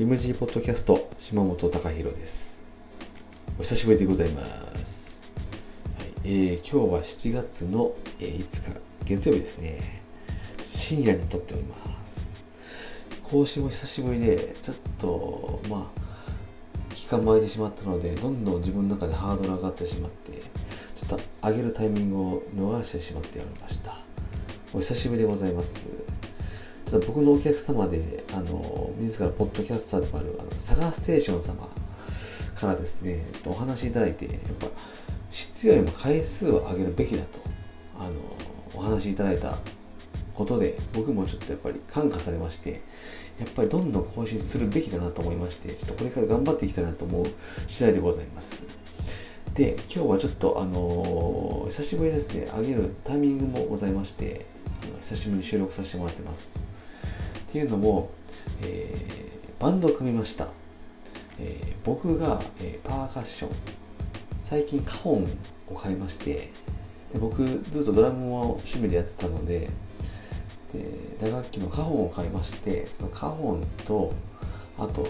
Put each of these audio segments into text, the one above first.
リムジーポッドキャスト島本隆弘です。お久しぶりでございます、はいえー今日は7月の、えー5日月曜日ですね。深夜に撮っております。更新も久しぶりでちょっとまあ期間も空いてしまったのでどんどん自分の中でハードル上がってしまってちょっと上げるタイミングを逃してしまっておりました。お久しぶりでございます。ただ僕のお客様であの自らポッドキャスターでもあるあのサガーステーション様からですねちょっとお話しいただいてやっぱ質よりも回数を上げるべきだとあのお話いただいたことで僕もちょっとやっぱり感化されましてやっぱりどんどん更新するべきだなと思いましてちょっとこれから頑張っていきたいなと思う次第でございます。で今日はちょっとあの久しぶりですね上げるタイミングもございましてあの久しぶりに収録させてもらってます。っていうのも、えーバンドを組みました、えー僕が、えーパーカッション。最近カホンを買いましてで僕ずっとドラムを趣味でやってたのでで打楽器のカホンを買いましてそのカホンとあと、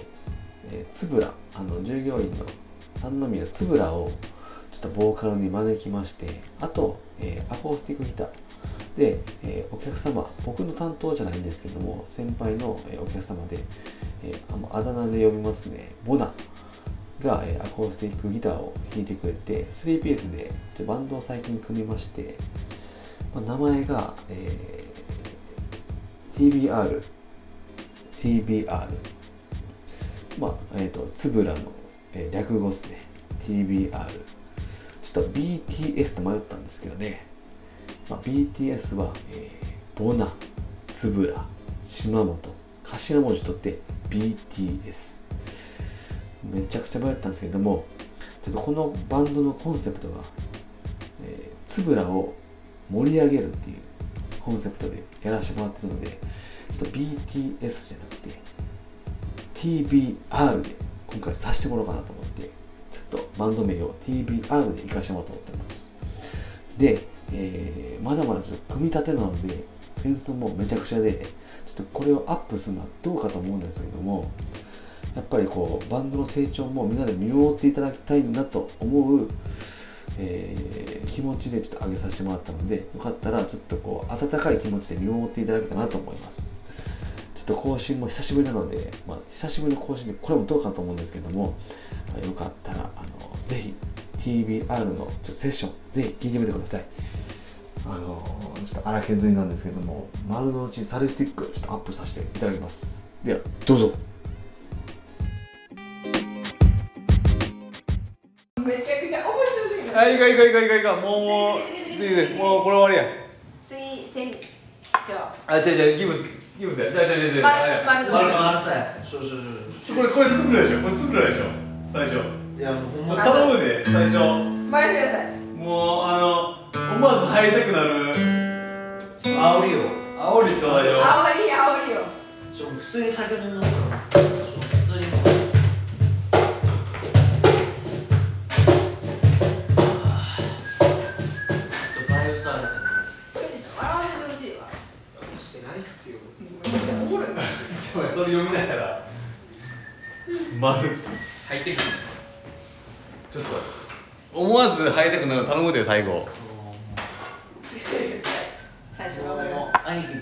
えー、つぶらあの従業員の三宮つぶらをちょっとボーカルに招きましてあと、えーアコースティックギター。で、えーお客様僕の担当じゃないんですけども先輩の、えーお客様で、えーあのあだ名で呼びますね。ボナが、えーアコースティックギターを弾いてくれて3ピースでちょバンドを最近組みまして、まあ、名前が、えー TBR TBR まあえっ、とつぶらの、えー略語ですね。TBR ちょっと BTS と迷ったんですけどね、まあ、BTS は、えーボナつぶら島本頭文字取って BTS めちゃくちゃ迷ったんですけどもちょっとこのバンドのコンセプトが、えーつぶらを盛り上げるっていうコンセプトでやらせてもらってるのでちょっと BTS じゃなくて TBR で今回させてもらおうかなと思ってちょっとバンド名を TBR で行かせてもらおうと思ってます。で、えーまだまだちょっと組み立てなので演奏もめちゃくちゃでちょっとこれをアップするのはどうかと思うんですけどもやっぱりこうバンドの成長もみんなで見守っていただきたいなと思う、えー気持ちでちょっと上げさせてもらったのでよかったらちょっとこう温かい気持ちで見守っていただけたらなと思います。ちょっと更新も久しぶりなので、まあ、久しぶりの更新でこれもどうかと思うんですけども、あよかったらあのぜひ TBR のちょっとセッションぜひ聞いてみてくださいあのちょっと荒削りなんですけども丸の内サルスティックちょっとアップさせていただきますではどうぞめちゃくちゃ面白すぎる。あ、いいかいいかいいかいいかいいか、もうもう、次で、もうこれ終わりや。次、船長。あ、違う違う、ギブス、ギブスや。違う違う違う違う。まあいやまる丸丸さやそうそうそうこれこれつぶらでしょ。これつぶらでしょ。最初。いやもう頼むで、最初。まるください。もうあの思わず入りたくなる煽りよ煽りちょうだいよ。煽り煽りよ。ちょ普通に酒飲むからそう普通にちょっとバイオされてる笑わせてほしいわ。してないっすよおもろいな。ちょっとそれ読みながら。マルチ。入ってくるちょっと思わず入りたくなる頼むで最後。最初もう兄貴も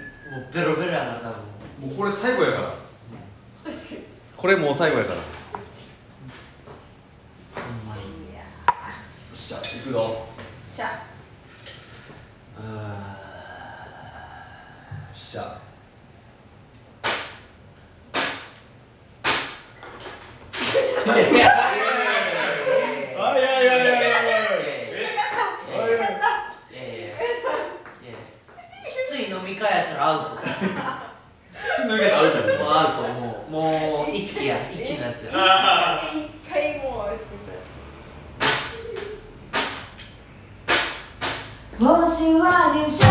うベロベロやな多分もうこれ最後やから。これもう最後やから。よほんまにいやっしゃ、行くぞ。ー。しゃ。あよっしゃ。ーいやいやいやあいやいやいやいやいや。いやいやえいやいやいやいやきつい飲み会やったらアウトも抜けたアウトやう。もう一気や一気のやつや一回もう作った。星は入社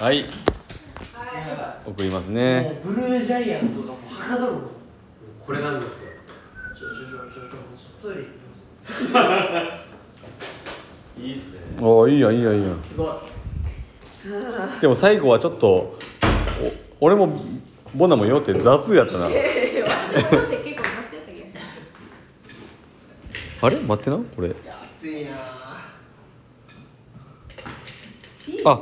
はい。送りますいね。もうブルージャイアントがもうはかどるもんこれなんですよ。ちょちょちょちょちょトイレ行きますいいっすね。おおいいよいいよいいよすごい。でも最後はちょっとお俺もボナもよって雑やったな。あれ？待ってなこれ。いや暑いな。しあ